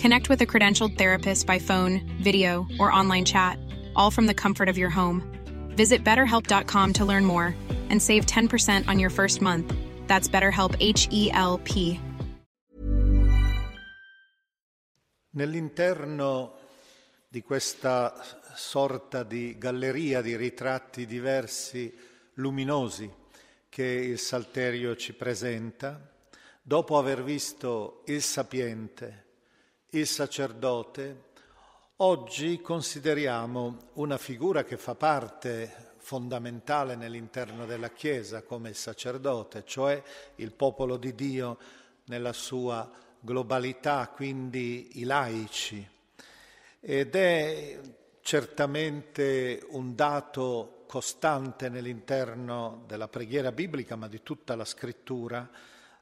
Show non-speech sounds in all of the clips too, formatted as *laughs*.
Connect with a credentialed therapist by phone, video, or online chat, all from the comfort of your home. Visit betterhelp.com to learn more and save 10% on your first month. That's BetterHelp H E L P. Nell'interno di questa sorta di galleria di ritratti diversi, luminosi, che il Salterio ci presenta, dopo aver visto il sapiente, il sacerdote, oggi consideriamo una figura che fa parte fondamentale nell'interno della Chiesa come il sacerdote, cioè il popolo di Dio nella sua globalità, quindi i laici. Ed è certamente un dato costante nell'interno della preghiera biblica, ma di tutta la scrittura,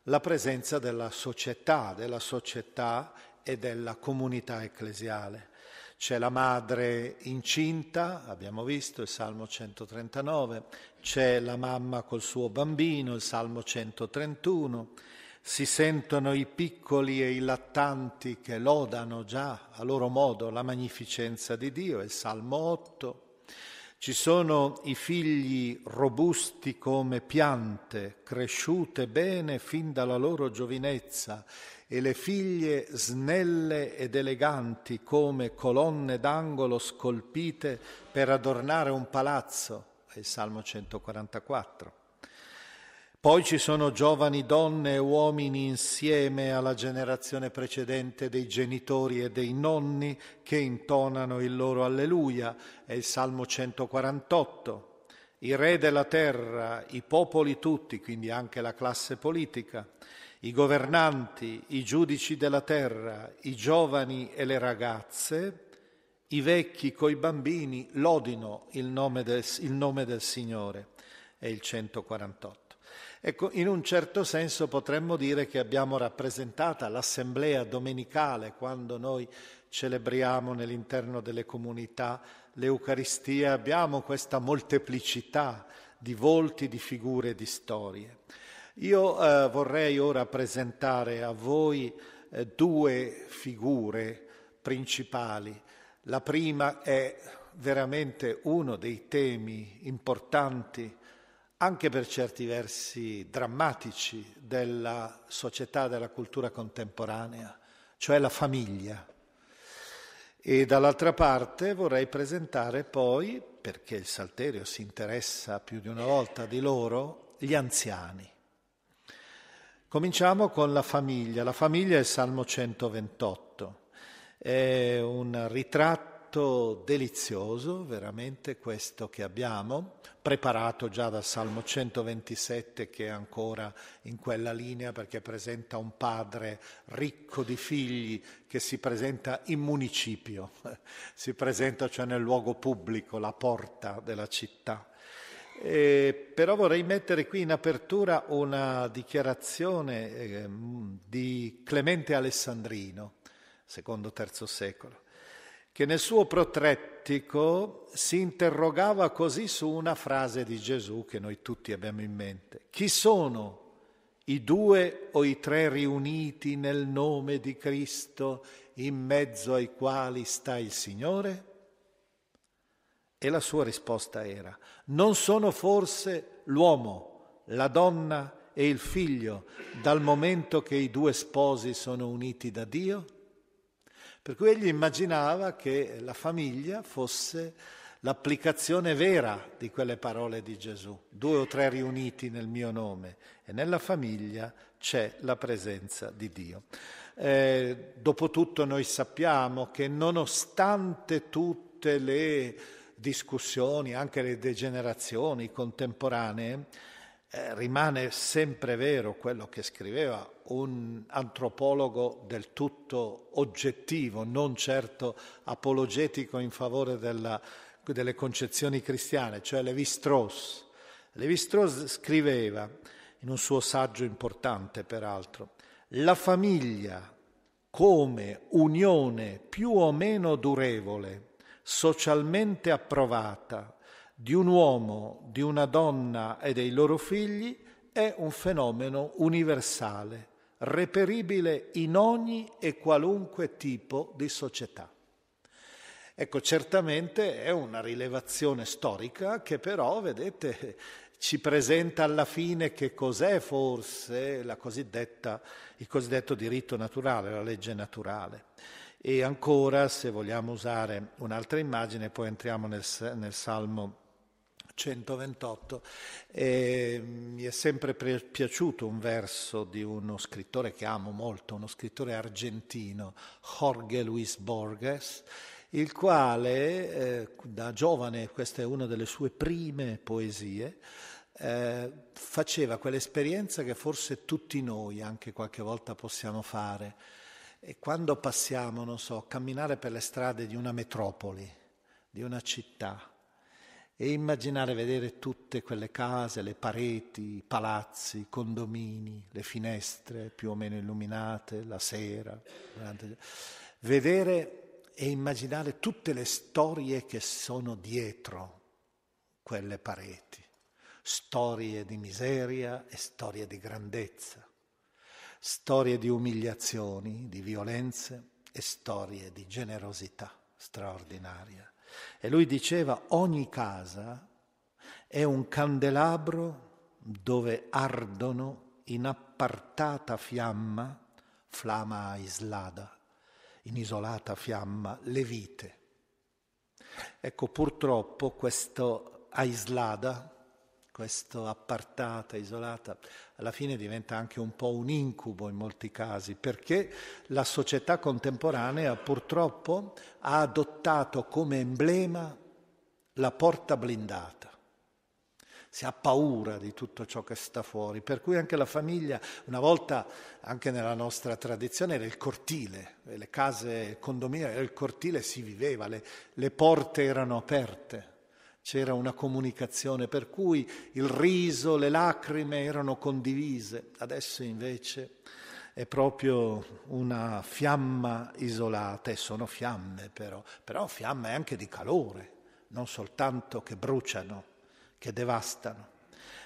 la presenza della società, della società e della comunità ecclesiale. C'è la madre incinta, abbiamo visto il Salmo 139, c'è la mamma col suo bambino, il Salmo 131, si sentono i piccoli e i lattanti che lodano già a loro modo la magnificenza di Dio, il Salmo 8. Ci sono i figli robusti come piante, cresciute bene fin dalla loro giovinezza, e le figlie snelle ed eleganti come colonne d'angolo scolpite per adornare un palazzo, è il Salmo 144. Poi ci sono giovani donne e uomini insieme alla generazione precedente dei genitori e dei nonni che intonano il loro alleluia, è il Salmo 148. I re della terra, i popoli tutti, quindi anche la classe politica, i governanti, i giudici della terra, i giovani e le ragazze, i vecchi coi bambini lodino il nome del, il nome del Signore, è il 148. Ecco, in un certo senso potremmo dire che abbiamo rappresentata l'assemblea domenicale quando noi celebriamo nell'interno delle comunità l'Eucaristia, abbiamo questa molteplicità di volti, di figure, di storie. Io eh, vorrei ora presentare a voi eh, due figure principali. La prima è veramente uno dei temi importanti anche per certi versi drammatici della società, della cultura contemporanea, cioè la famiglia. E dall'altra parte vorrei presentare poi, perché il Salterio si interessa più di una volta di loro, gli anziani. Cominciamo con la famiglia. La famiglia è il Salmo 128. È un ritratto tratto delizioso, veramente questo che abbiamo, preparato già dal Salmo 127 che è ancora in quella linea perché presenta un padre ricco di figli che si presenta in municipio, *laughs* si presenta cioè nel luogo pubblico, la porta della città. Eh, però vorrei mettere qui in apertura una dichiarazione eh, di Clemente Alessandrino, secondo terzo secolo che nel suo protrettico si interrogava così su una frase di Gesù che noi tutti abbiamo in mente. Chi sono i due o i tre riuniti nel nome di Cristo, in mezzo ai quali sta il Signore? E la sua risposta era, non sono forse l'uomo, la donna e il figlio, dal momento che i due sposi sono uniti da Dio? Per cui egli immaginava che la famiglia fosse l'applicazione vera di quelle parole di Gesù, due o tre riuniti nel mio nome e nella famiglia c'è la presenza di Dio. Eh, dopotutto noi sappiamo che nonostante tutte le discussioni, anche le degenerazioni contemporanee, eh, rimane sempre vero quello che scriveva un antropologo del tutto oggettivo, non certo apologetico in favore della, delle concezioni cristiane, cioè Levi-Strauss. Levi-Strauss scriveva, in un suo saggio importante peraltro, la famiglia come unione più o meno durevole, socialmente approvata, di un uomo, di una donna e dei loro figli è un fenomeno universale, reperibile in ogni e qualunque tipo di società. Ecco, certamente è una rilevazione storica che però, vedete, *laughs* ci presenta alla fine che cos'è forse il cosiddetto diritto naturale, la legge naturale. E ancora, se vogliamo usare un'altra immagine, poi entriamo nel, nel Salmo 128. E mi è sempre piaciuto un verso di uno scrittore che amo molto, uno scrittore argentino, Jorge Luis Borges, il quale eh, da giovane, questa è una delle sue prime poesie, eh, faceva quell'esperienza che forse tutti noi anche qualche volta possiamo fare. E quando passiamo, non so, camminare per le strade di una metropoli, di una città, e immaginare vedere tutte quelle case, le pareti, i palazzi, i condomini, le finestre più o meno illuminate la sera, vedere e immaginare tutte le storie che sono dietro quelle pareti, storie di miseria e storie di grandezza, storie di umiliazioni, di violenze e storie di generosità straordinaria. E lui diceva ogni casa è un candelabro dove ardono in appartata fiamma, flama islada, in isolata fiamma, le vite. Ecco, purtroppo questo aislada, questo appartata, isolata, alla fine diventa anche un po' un incubo in molti casi, perché la società contemporanea purtroppo ha adottato come emblema la porta blindata. Si ha paura di tutto ciò che sta fuori, per cui anche la famiglia, una volta anche nella nostra tradizione, era il cortile, le case condominio era il cortile, si viveva, le, le porte erano aperte c'era una comunicazione per cui il riso, le lacrime erano condivise, adesso invece è proprio una fiamma isolata e sono fiamme però, però fiamme anche di calore, non soltanto che bruciano, che devastano.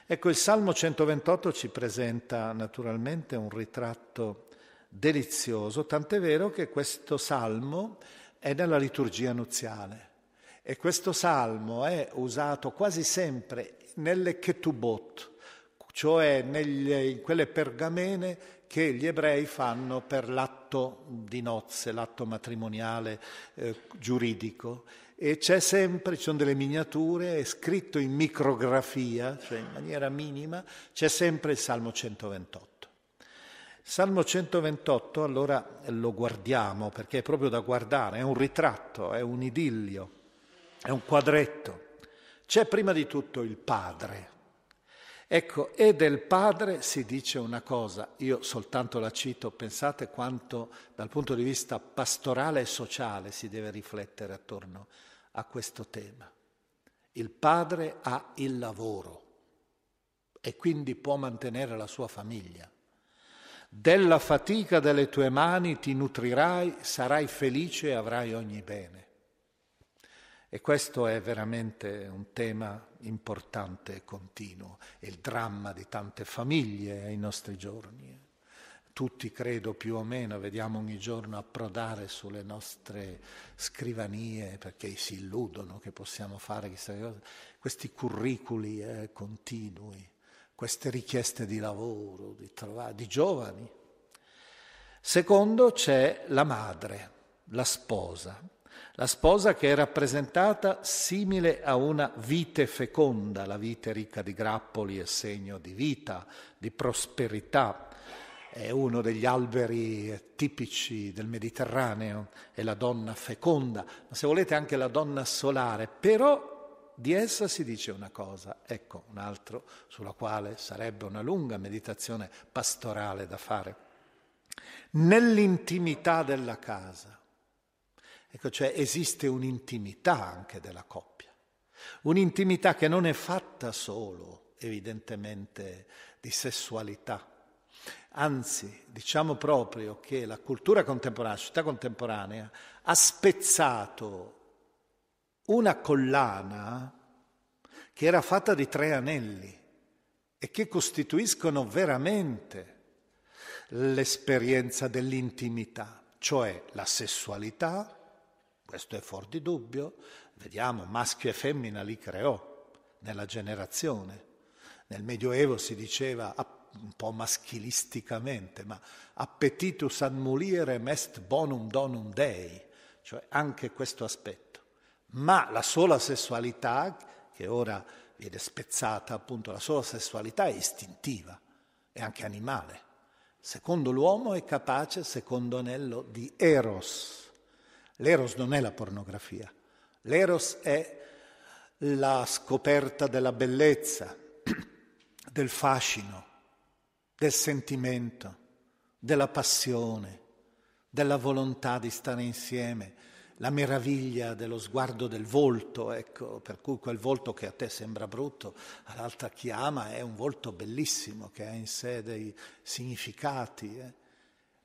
Ecco, il Salmo 128 ci presenta naturalmente un ritratto delizioso, tant'è vero che questo salmo è nella liturgia nuziale. E questo salmo è usato quasi sempre nelle ketubot, cioè negli, in quelle pergamene che gli ebrei fanno per l'atto di nozze, l'atto matrimoniale eh, giuridico. E c'è sempre, ci sono delle miniature, è scritto in micrografia, cioè in maniera minima, c'è sempre il Salmo 128. Salmo 128 allora lo guardiamo perché è proprio da guardare, è un ritratto, è un idillio è un quadretto. C'è prima di tutto il padre. Ecco, e del padre si dice una cosa, io soltanto la cito, pensate quanto dal punto di vista pastorale e sociale si deve riflettere attorno a questo tema. Il padre ha il lavoro e quindi può mantenere la sua famiglia. Della fatica delle tue mani ti nutrirai, sarai felice e avrai ogni bene. E questo è veramente un tema importante e continuo, è il dramma di tante famiglie ai nostri giorni. Tutti, credo, più o meno, vediamo ogni giorno approdare sulle nostre scrivanie perché si illudono che possiamo fare chissà cosa, questi curriculi eh, continui, queste richieste di lavoro, di, trovare, di giovani. Secondo c'è la madre, la sposa, la sposa che è rappresentata simile a una vite feconda, la vite ricca di grappoli è segno di vita, di prosperità, è uno degli alberi tipici del Mediterraneo, è la donna feconda, ma se volete anche la donna solare, però di essa si dice una cosa, ecco un altro sulla quale sarebbe una lunga meditazione pastorale da fare. Nell'intimità della casa, ecco cioè esiste un'intimità anche della coppia, un'intimità che non è fatta solo evidentemente di sessualità, Anzi, diciamo proprio che la cultura contemporanea, la società contemporanea, ha spezzato una collana che era fatta di tre anelli e che costituiscono veramente l'esperienza dell'intimità, cioè la sessualità, questo è fuori di dubbio, vediamo maschio e femmina li creò nella generazione. Nel Medioevo si diceva un po' maschilisticamente, ma appetitus ad mulierem est bonum donum Dei, cioè anche questo aspetto. Ma la sola sessualità, che ora viene spezzata appunto, la sola sessualità è istintiva, è anche animale. Secondo l'uomo è capace, secondo anello, di eros. L'eros non è la pornografia, l'eros è la scoperta della bellezza, *clears throat* del fascino, del sentimento, della passione, della volontà di stare insieme, la meraviglia dello sguardo del volto, ecco, per cui quel volto che a te sembra brutto, all'altra chi ama è un volto bellissimo che ha in sé dei significati. Eh.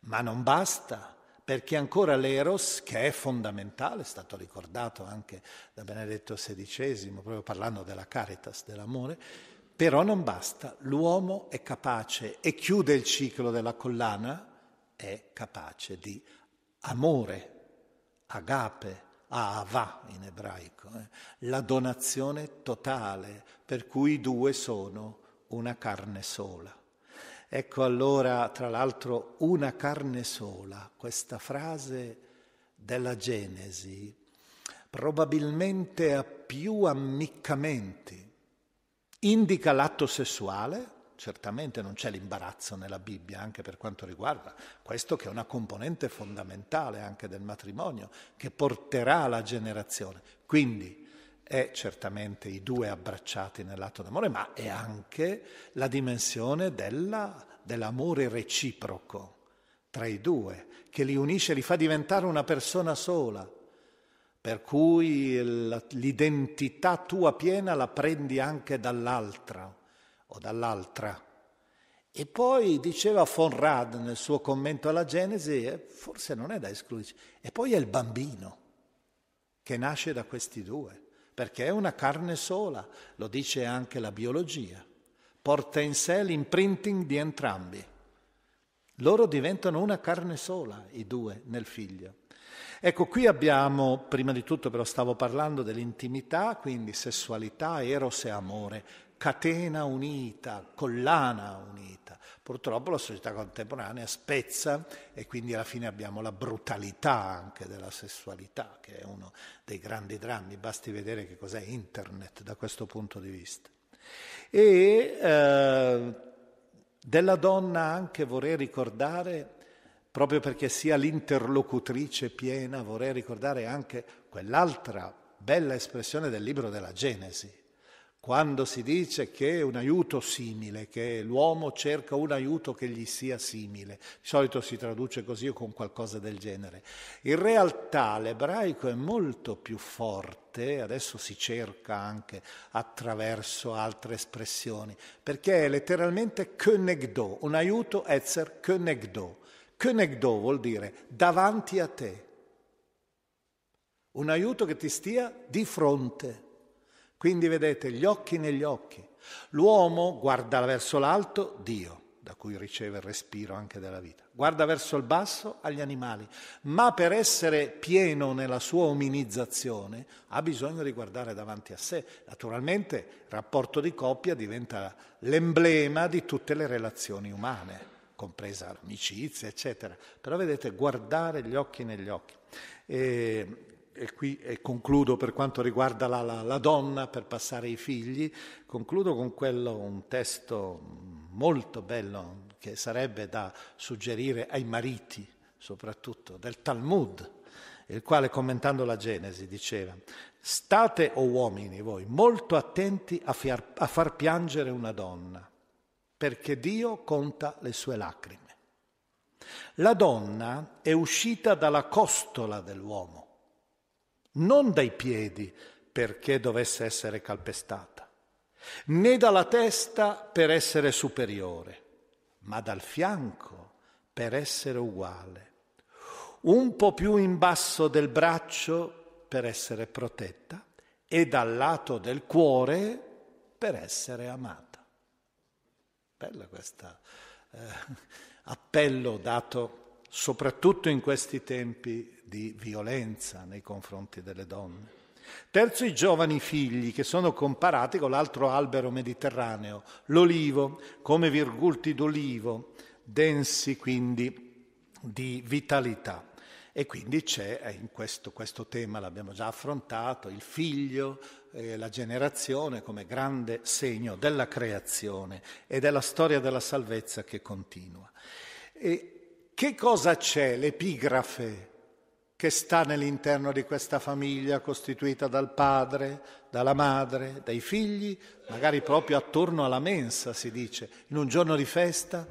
Ma non basta, perché ancora l'eros, che è fondamentale, è stato ricordato anche da Benedetto XVI, proprio parlando della caritas, dell'amore, però non basta, l'uomo è capace e chiude il ciclo della collana, è capace di amore, agape, ahava in ebraico, eh? la donazione totale, per cui i due sono una carne sola. Ecco allora, tra l'altro, una carne sola, questa frase della Genesi probabilmente ha più ammiccamenti indica l'atto sessuale, certamente non c'è l'imbarazzo nella Bibbia anche per quanto riguarda questo che è una componente fondamentale anche del matrimonio, che porterà alla generazione. Quindi è certamente i due abbracciati nell'atto d'amore, ma è anche la dimensione della, dell'amore reciproco tra i due, che li unisce, li fa diventare una persona sola per cui l'identità tua piena la prendi anche dall'altra o dall'altra. E poi diceva von Rad nel suo commento alla Genesi, eh, forse non è da escludere, e poi è il bambino che nasce da questi due, perché è una carne sola, lo dice anche la biologia, porta in sé l'imprinting di entrambi. Loro diventano una carne sola, i due, nel figlio. Ecco, qui abbiamo, prima di tutto però stavo parlando dell'intimità, quindi sessualità, eros e amore, catena unita, collana unita. Purtroppo la società contemporanea spezza e quindi alla fine abbiamo la brutalità anche della sessualità, che è uno dei grandi drammi, basti vedere che cos'è internet da questo punto di vista. E eh, della donna anche vorrei ricordare proprio perché sia l'interlocutrice piena, vorrei ricordare anche quell'altra bella espressione del libro della Genesi, quando si dice che è un aiuto simile, che l'uomo cerca un aiuto che gli sia simile. Di solito si traduce così o con qualcosa del genere. In realtà l'ebraico è molto più forte, adesso si cerca anche attraverso altre espressioni, perché è letteralmente kenegdo, un aiuto etzer kenegdo, Kenegdo vuol dire davanti a te. un aiuto che ti stia di fronte. Quindi vedete gli occhi negli occhi. L'uomo guarda verso l'alto, Dio, da cui riceve il respiro anche della vita. Guarda verso il basso, agli animali. Ma per essere pieno nella sua ominizzazione ha bisogno di guardare davanti a sé. Naturalmente il rapporto di coppia diventa l'emblema di tutte le relazioni umane compresa l'amicizia, eccetera. Però vedete, guardare gli occhi negli occhi. E, e qui e concludo per quanto riguarda la, la, la, donna per passare ai figli, concludo con quello, un testo molto bello che sarebbe da suggerire ai mariti, soprattutto del Talmud, il quale commentando la Genesi diceva, state o oh uomini voi molto attenti a, fiar, a far piangere una donna, perché Dio conta le sue lacrime. La donna è uscita dalla costola dell'uomo non dai piedi perché dovesse essere calpestata, né dalla testa per essere superiore, ma dal fianco per essere uguale, un po' più in basso del braccio per essere protetta e dal lato del cuore per essere amata. Bella questa eh, appello dato soprattutto in questi tempi di violenza nei confronti delle donne. Terzo, i giovani figli che sono comparati con l'altro albero mediterraneo, l'olivo, come virgulti d'olivo, densi quindi di vitalità. E quindi c'è eh, in questo, questo tema, l'abbiamo già affrontato, il figlio, eh, la generazione come grande segno della creazione e della storia della salvezza che continua. E che cosa c'è? L'epigrafe che sta nell'interno di questa famiglia costituita dal padre, dalla madre, dai figli, magari proprio attorno alla mensa, si dice, in un giorno di festa.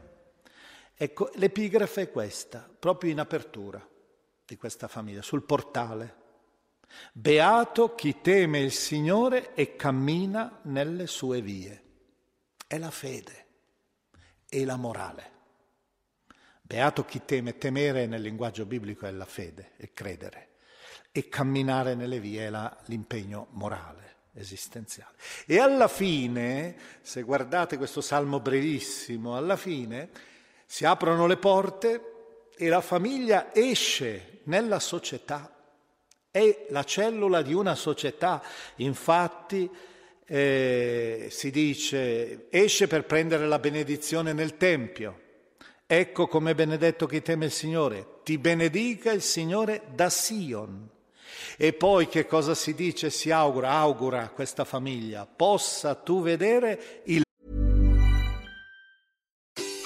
Ecco, l'epigrafe è questa, proprio in apertura di questa famiglia, sul portale. Beato chi teme il Signore e cammina nelle sue vie. È la fede e la morale. Beato chi teme, temere nel linguaggio biblico è la fede, è credere, e camminare nelle vie è l'impegno morale, esistenziale. E alla fine, se guardate questo salmo brevissimo, alla fine si aprono le porte e la famiglia esce nella società, è la cellula di una società, infatti eh, si dice esce per prendere la benedizione nel Tempio Ecco come benedetto chi teme il Signore, ti benedica il Signore da Sion. E poi che cosa si dice? Si augura, augura a questa famiglia, possa tu vedere il...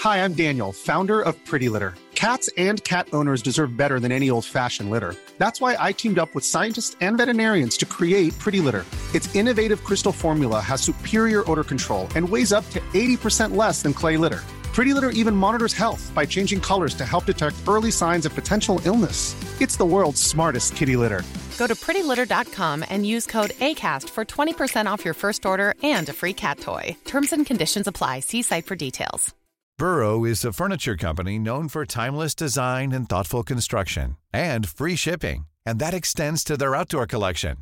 Hi, I'm Daniel, founder of Pretty Litter. Cats and cat owners deserve better than any old-fashioned litter. That's why I teamed up with scientists and veterinarians to create Pretty Litter. Its innovative crystal formula has superior odor control and weighs up to 80% less than clay litter. Pretty Litter even monitors health by changing colors to help detect early signs of potential illness. It's the world's smartest kitty litter. Go to prettylitter.com and use code ACAST for 20% off your first order and a free cat toy. Terms and conditions apply. See site for details. Burrow is a furniture company known for timeless design and thoughtful construction and free shipping, and that extends to their outdoor collection.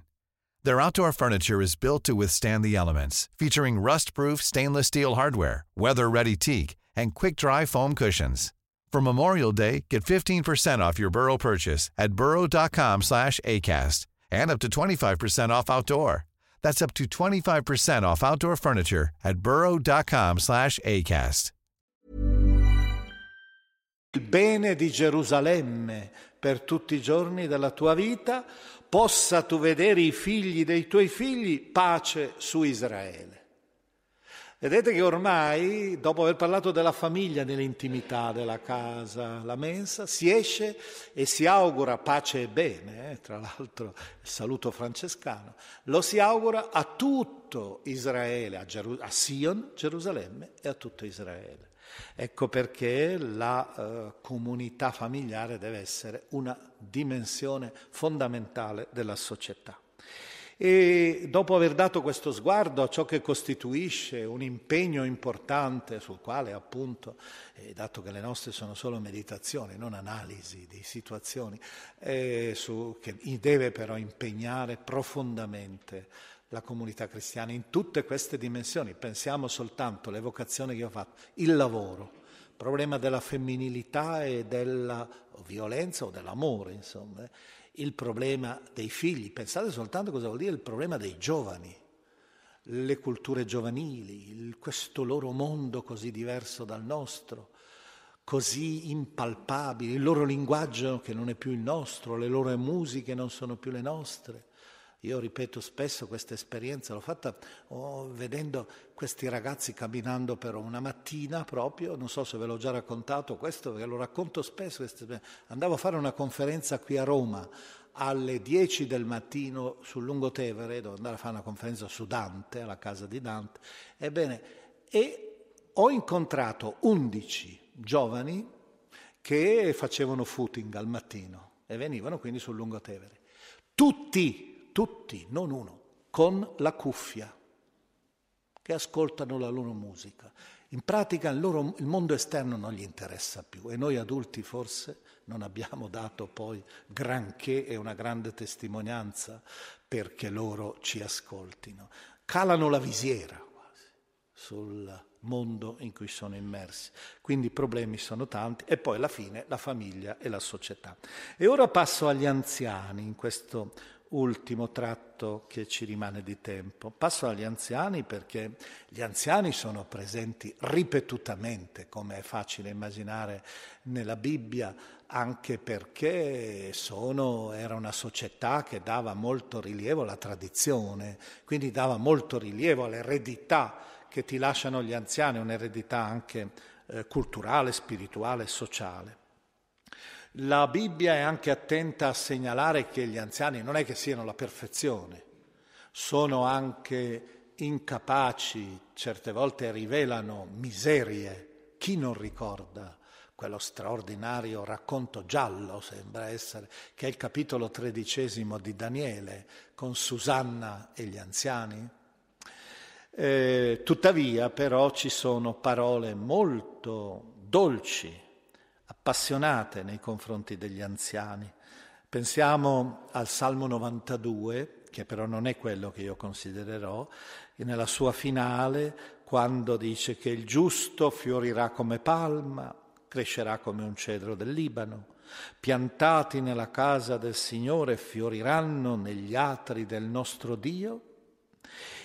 Their outdoor furniture is built to withstand the elements, featuring rust-proof stainless steel hardware, weather-ready teak, and quick-dry foam cushions. For Memorial Day, get 15% off your Burrow purchase at burrow.com slash ACAST and up to 25% off outdoor. That's up to 25% off outdoor furniture at burrow.com slash ACAST. Il bene di Gerusalemme per tutti i giorni della tua vita, possa tu vedere i figli dei tuoi figli, pace su Israele. Vedete che ormai, dopo aver parlato della famiglia, dell'intimità, della casa, la mensa, si esce e si augura pace e bene, eh? tra l'altro il saluto francescano, lo si augura a tutto Israele, a, Geru- a Sion, Gerusalemme e a tutto Israele. Ecco perché la eh, comunità familiare deve essere una dimensione fondamentale della società. E dopo aver dato questo sguardo a ciò che costituisce un impegno importante sul quale appunto, eh, dato che le nostre sono solo meditazioni, non analisi di situazioni, eh, su, che deve però impegnare profondamente la comunità cristiana in tutte queste dimensioni. Pensiamo soltanto alle vocazioni che ho fatto, il lavoro, il problema della femminilità e della violenza o dell'amore, insomma. Eh il problema dei figli, pensate soltanto cosa vuol dire il problema dei giovani, le culture giovanili, il, questo loro mondo così diverso dal nostro, così impalpabile, il loro linguaggio che non è più il nostro, le loro musiche non sono più le nostre. Io ripeto spesso questa esperienza, l'ho fatta oh, vedendo questi ragazzi camminando per una mattina proprio, non so se ve l'ho già raccontato questo, perché lo racconto spesso, andavo a fare una conferenza qui a Roma alle 10 del mattino sul Lungotevere, dovevo andare a fare una conferenza su Dante, alla casa di Dante, ebbene, e ho incontrato 11 giovani che facevano footing al mattino e venivano quindi sul Lungotevere. Tutti tutti, non uno, con la cuffia, che ascoltano la loro musica. In pratica il, loro, il mondo esterno non gli interessa più e noi adulti forse non abbiamo dato poi granché e una grande testimonianza perché loro ci ascoltino. Calano la visiera quasi sul mondo in cui sono immersi. Quindi i problemi sono tanti e poi alla fine la famiglia e la società. E ora passo agli anziani in questo ultimo tratto che ci rimane di tempo. Passo agli anziani perché gli anziani sono presenti ripetutamente, come è facile immaginare nella Bibbia, anche perché sono, era una società che dava molto rilievo alla tradizione, quindi dava molto rilievo all'eredità che ti lasciano gli anziani, un'eredità anche eh, culturale, spirituale, sociale. La Bibbia è anche attenta a segnalare che gli anziani non è che siano la perfezione, sono anche incapaci, certe volte rivelano miserie. Chi non ricorda quello straordinario racconto giallo, sembra essere, che è il capitolo tredicesimo di Daniele, con Susanna e gli anziani? Eh, tuttavia però ci sono parole molto dolci appassionate nei confronti degli anziani. Pensiamo al Salmo 92, che però non è quello che io considererò, e nella sua finale, quando dice che il giusto fiorirà come palma, crescerà come un cedro del Libano, piantati nella casa del Signore fioriranno negli atri del nostro Dio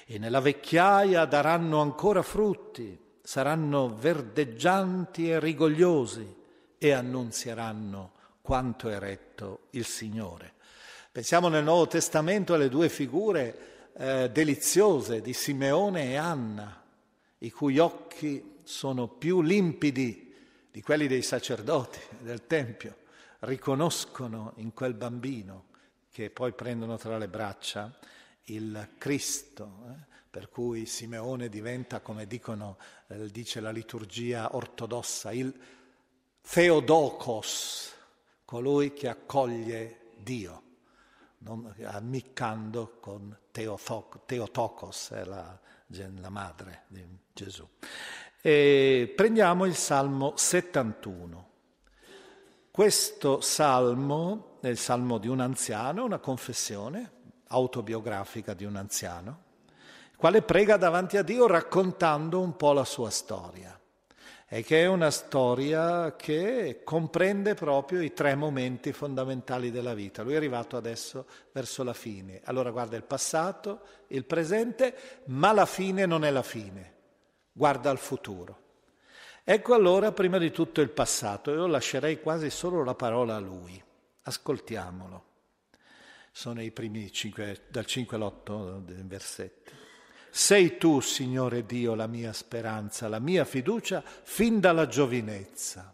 e nella vecchiaia daranno ancora frutti, saranno verdeggianti e rigogliosi e annunzieranno quanto è retto il Signore. Pensiamo nel Nuovo Testamento alle due figure eh, deliziose di Simeone e Anna, i cui occhi sono più limpidi di quelli dei sacerdoti del Tempio, riconoscono in quel bambino che poi prendono tra le braccia il Cristo, eh? per cui Simeone diventa, come dicono, eh, dice la liturgia ortodossa, il Theodokos, colui che accoglie Dio, non, ammiccando con Teotokos, è la, la madre di Gesù. E prendiamo il Salmo 71. Questo salmo è il salmo di un anziano, una confessione autobiografica di un anziano, quale prega davanti a Dio raccontando un po' la sua storia e che è una storia che comprende proprio i tre momenti fondamentali della vita. Lui è arrivato adesso verso la fine. Allora guarda il passato, il presente, ma la fine non è la fine. Guarda al futuro. Ecco allora prima di tutto il passato. Io lascerei quasi solo la parola a lui. Ascoltiamolo. Sono i primi cinque, dal 5 all'8 versetti. Sei tu, Signore Dio, la mia speranza, la mia fiducia fin dalla giovinezza.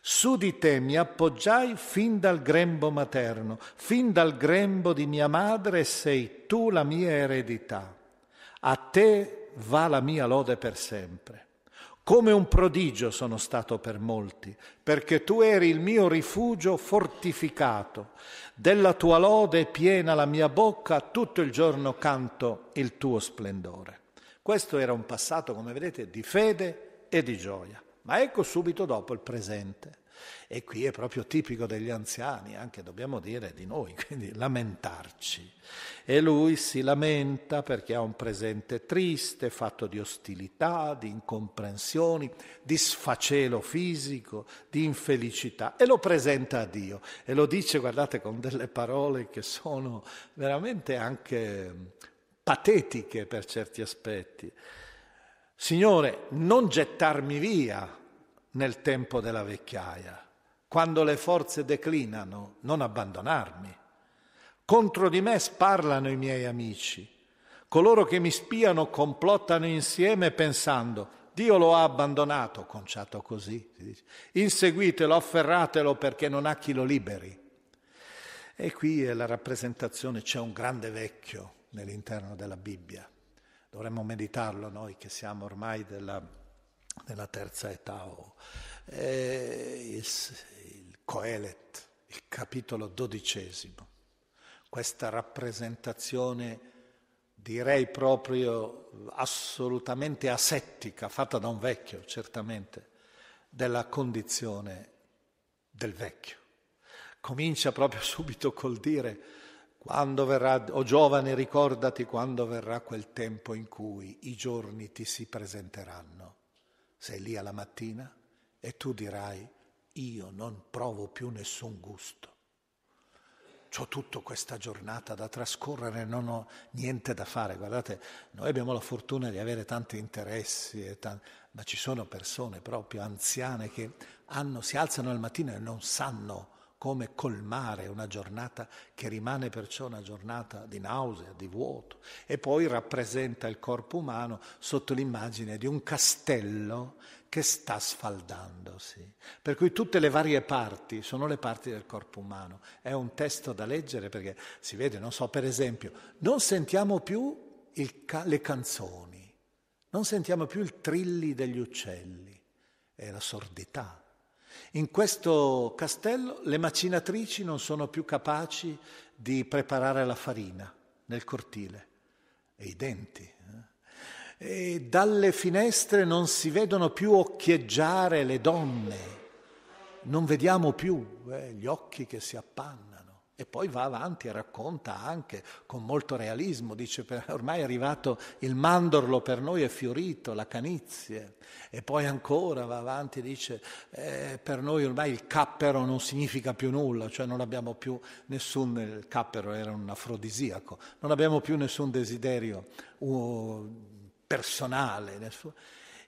Su di te mi appoggiai fin dal grembo materno, fin dal grembo di mia madre sei tu la mia eredità. A te va la mia lode per sempre. Come un prodigio sono stato per molti, perché tu eri il mio rifugio fortificato. Della tua lode piena la mia bocca, tutto il giorno canto il tuo splendore. Questo era un passato, come vedete, di fede e di gioia. Ma ecco subito dopo il presente. E qui è proprio tipico degli anziani, anche dobbiamo dire di noi, *laughs* quindi lamentarci. E lui si lamenta perché ha un presente triste, fatto di ostilità, di incomprensioni, di sfacelo fisico, di infelicità, e lo presenta a Dio. E lo dice, guardate, con delle parole che sono veramente anche patetiche per certi aspetti. Signore, non gettarmi via nel tempo della vecchiaia quando le forze declinano, non abbandonarmi. Contro di me sparlano i miei amici. Coloro che mi spiano complottano insieme pensando, Dio lo ha abbandonato, conciato così. Inseguitelo, afferratelo perché non ha chi lo liberi. E qui è la rappresentazione, c'è un grande vecchio nell'interno della Bibbia. Dovremmo meditarlo noi che siamo ormai della, della terza età. Eh, il, Coelet, il capitolo dodicesimo, questa rappresentazione direi proprio assolutamente asettica, fatta da un vecchio certamente, della condizione del vecchio. Comincia proprio *laughs* subito col dire, quando verrà, o oh giovane ricordati quando verrà quel tempo in cui i giorni ti si presenteranno. Sei lì alla mattina e tu dirai, io non provo più nessun gusto. Ho tutta questa giornata da trascorrere, non ho niente da fare. Guardate, noi abbiamo la fortuna di avere tanti interessi, tanti, ma ci sono persone proprio anziane che hanno, si alzano al mattino e non sanno come colmare una giornata che rimane perciò una giornata di nausea, di vuoto, e poi rappresenta il corpo umano sotto l'immagine di un castello che sta sfaldandosi. Per cui tutte le varie parti sono le parti del corpo umano. È un testo da leggere perché si vede, non so, per esempio, non sentiamo più ca- le canzoni, non sentiamo più il trilli degli uccelli, è la sordità in questo castello le macinatrici non sono più capaci di preparare la farina nel cortile e i denti. Eh? E dalle finestre non si vedono più occhieggiare le donne, non vediamo più eh, gli occhi che si appannano. E poi va avanti e racconta anche con molto realismo, dice ormai è arrivato il mandorlo per noi è fiorito, la canizie. E poi ancora va avanti e dice eh, per noi ormai il cappero non significa più nulla, cioè non abbiamo più nessun, il cappero era un afrodisiaco, non abbiamo più nessun desiderio uh, personale. Nessun,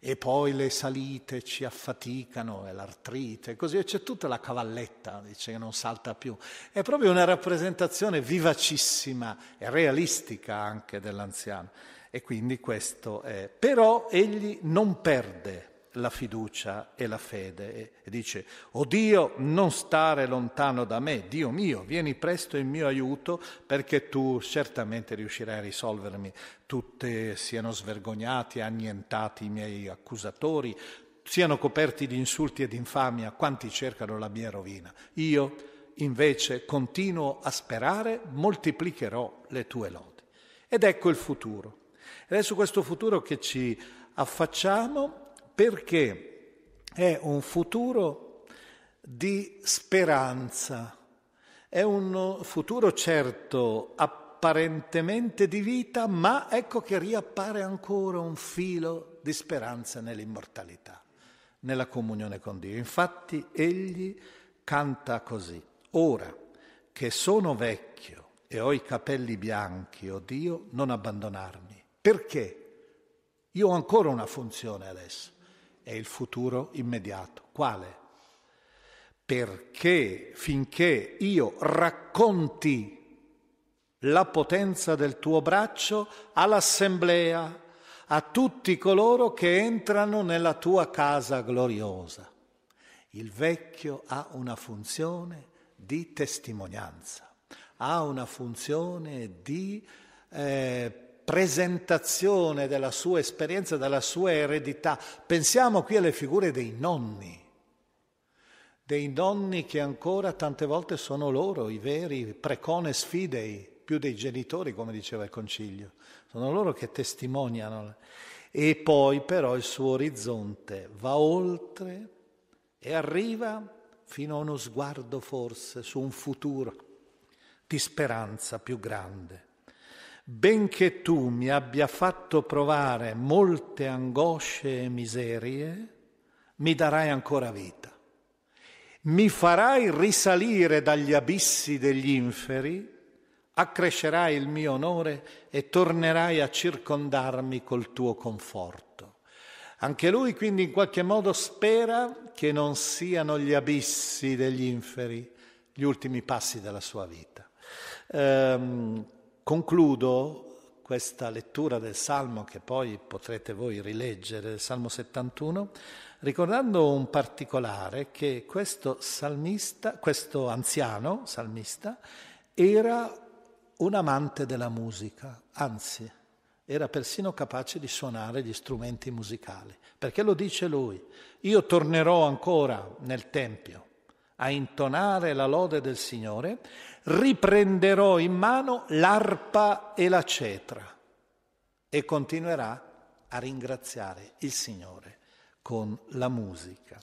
e poi le salite ci affaticano e l'artrite, così c'è tutta la cavalletta, dice che non salta più. È proprio una rappresentazione vivacissima e realistica anche dell'anziano. E quindi questo è. Però egli non perde la fiducia e la fede e, dice, oh Dio, non stare lontano da me, Dio mio, vieni presto in mio aiuto perché tu certamente riuscirai a risolvermi, tutte siano svergognati, annientati i miei accusatori, siano coperti di insulti e di infamia quanti cercano la mia rovina. Io invece continuo a sperare, moltiplicherò le tue lodi. Ed ecco il futuro. Ed è su questo futuro che ci affacciamo perché è un futuro di speranza, è un futuro certo apparentemente di vita, ma ecco che riappare ancora un filo di speranza nell'immortalità, nella comunione con Dio. Infatti egli canta così, ora che sono vecchio e ho i capelli bianchi, o oh Dio, non abbandonarmi. Perché? Io ho ancora una funzione adesso è il futuro immediato. Quale? Perché finché io racconti la potenza del tuo braccio all'assemblea, a tutti coloro che entrano nella tua casa gloriosa. Il vecchio ha una funzione di testimonianza, ha una funzione di eh, presentazione della sua esperienza, della sua eredità. Pensiamo qui alle figure dei nonni, dei nonni che ancora tante volte sono loro i veri precones fidei, più dei genitori, come diceva il concilio. Sono loro che testimoniano. E poi però il suo orizzonte va oltre e arriva fino a uno sguardo forse su un futuro di speranza più grande. Benché tu mi abbia fatto provare molte angosce e miserie, mi darai ancora vita. Mi farai risalire dagli abissi degli inferi, accrescerai il mio onore e tornerai a circondarmi col tuo conforto. Anche lui quindi in qualche modo spera che non siano gli abissi degli inferi gli ultimi passi della sua vita. Ehm, concludo questa lettura del Salmo che poi potrete voi rileggere, il Salmo 71, ricordando un particolare che questo salmista, questo anziano salmista, era un amante della musica, anzi era persino capace di suonare gli strumenti musicali, perché lo dice lui, io tornerò ancora nel Tempio a intonare la lode del Signore, riprenderò in mano l'arpa e la cetra e continuerà a ringraziare il Signore con la musica.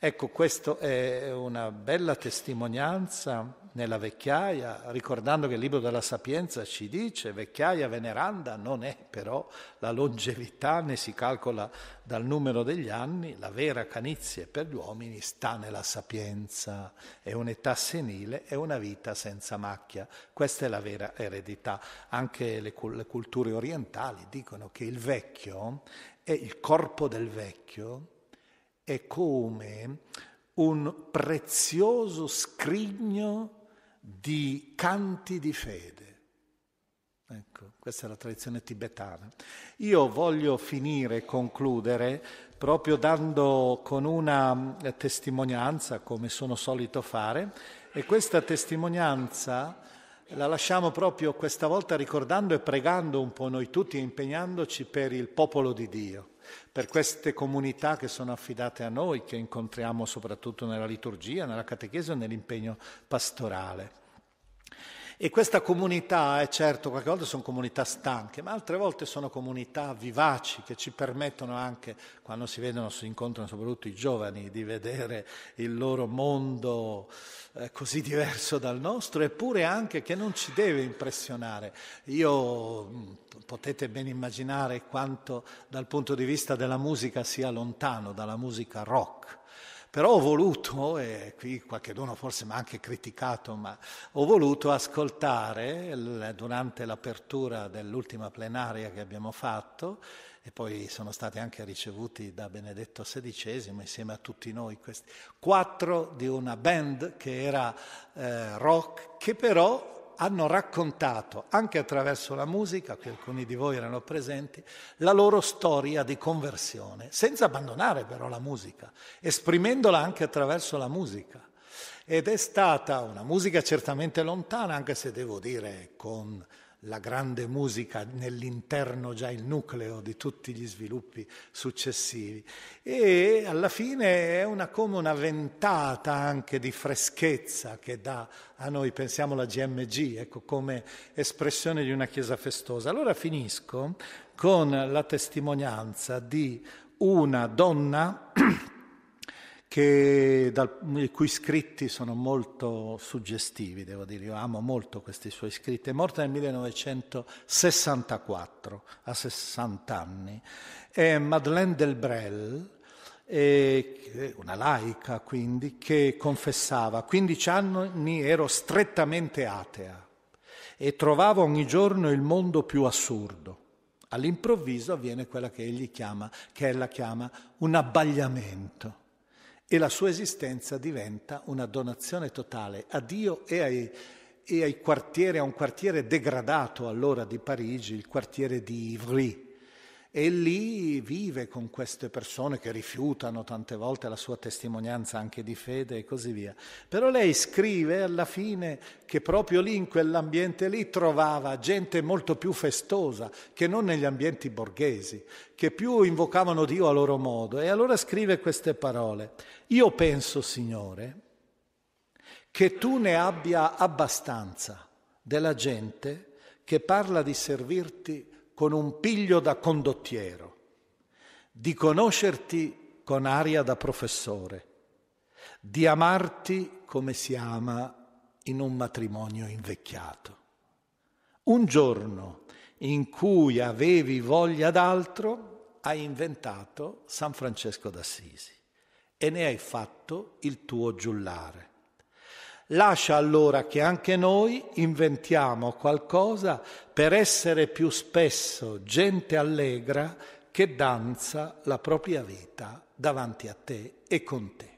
Ecco, questa è una bella testimonianza nella vecchiaia, ricordando che il libro della Sapienza ci dice vecchiaia veneranda non è però la longevità, ne si calcola dal numero degli anni, la vera canizie per gli uomini sta nella sapienza, è un'età senile, è una vita senza macchia, questa è la vera eredità. Anche le, le culture orientali dicono che il vecchio è il corpo del vecchio, è come un prezioso scrigno di canti di fede. Ecco, questa è la tradizione tibetana. Io voglio finire concludere proprio dando con una testimonianza, come sono solito fare, e questa testimonianza la lasciamo proprio questa volta ricordando e pregando un po' noi tutti, impegnandoci per il popolo di Dio per queste comunità che sono affidate a noi, che incontriamo soprattutto nella liturgia, nella catechesi e nell'impegno pastorale. E questa comunità, è certo, qualche volta sono comunità stanche, ma altre volte sono comunità vivaci che ci permettono anche, quando si vedono, si incontrano soprattutto i giovani, di vedere il loro mondo eh, così diverso dal nostro, eppure anche che non ci deve impressionare. Io potete ben immaginare quanto dal punto di vista della musica sia lontano dalla musica rock però ho voluto, e qui qualcuno forse mi ha anche criticato, ma ho voluto ascoltare durante l'apertura dell'ultima plenaria che abbiamo fatto, e poi sono stati anche ricevuti da Benedetto XVI insieme a tutti noi, questi quattro di una band che era eh, rock, che però hanno raccontato, anche attraverso la musica, che alcuni di voi erano presenti, la loro storia di conversione, senza abbandonare però la musica, esprimendola anche attraverso la musica. Ed è stata una musica certamente lontana, anche se devo dire con la grande musica nell'interno già il nucleo di tutti gli sviluppi successivi e alla fine è una, come una ventata anche di freschezza che dà a noi, pensiamo alla GMG, ecco, come espressione di una chiesa festosa. Allora finisco con la testimonianza di una donna dal, i cui scritti sono molto suggestivi, devo dire, io amo molto questi suoi scritti. È morta nel 1964, a 60 anni. È Madeleine Delbrel, una laica quindi, che confessava, a 15 anni ero strettamente atea e trovavo ogni giorno il mondo più assurdo. All'improvviso avviene quella che egli chiama, che ella chiama un abbagliamento e la sua esistenza diventa una donazione totale a Dio e ai, e ai quartieri, a un quartiere degradato allora di Parigi, il quartiere di Ivry. E lì vive con queste persone che rifiutano tante volte la sua testimonianza anche di fede e così via. Però lei scrive alla fine che proprio lì, in quell'ambiente lì, trovava gente molto più festosa che non negli ambienti borghesi, che più invocavano Dio a loro modo. E allora scrive queste parole. Io penso, Signore, che tu ne abbia abbastanza della gente che parla di servirti con un piglio da condottiero, di conoscerti con aria da professore, di amarti come si ama in un matrimonio invecchiato. Un giorno in cui avevi voglia d'altro, hai inventato San Francesco d'Assisi e ne hai fatto il tuo giullare. Lascia allora che anche noi inventiamo qualcosa per essere più spesso gente allegra che danza la propria vita davanti a te e con te.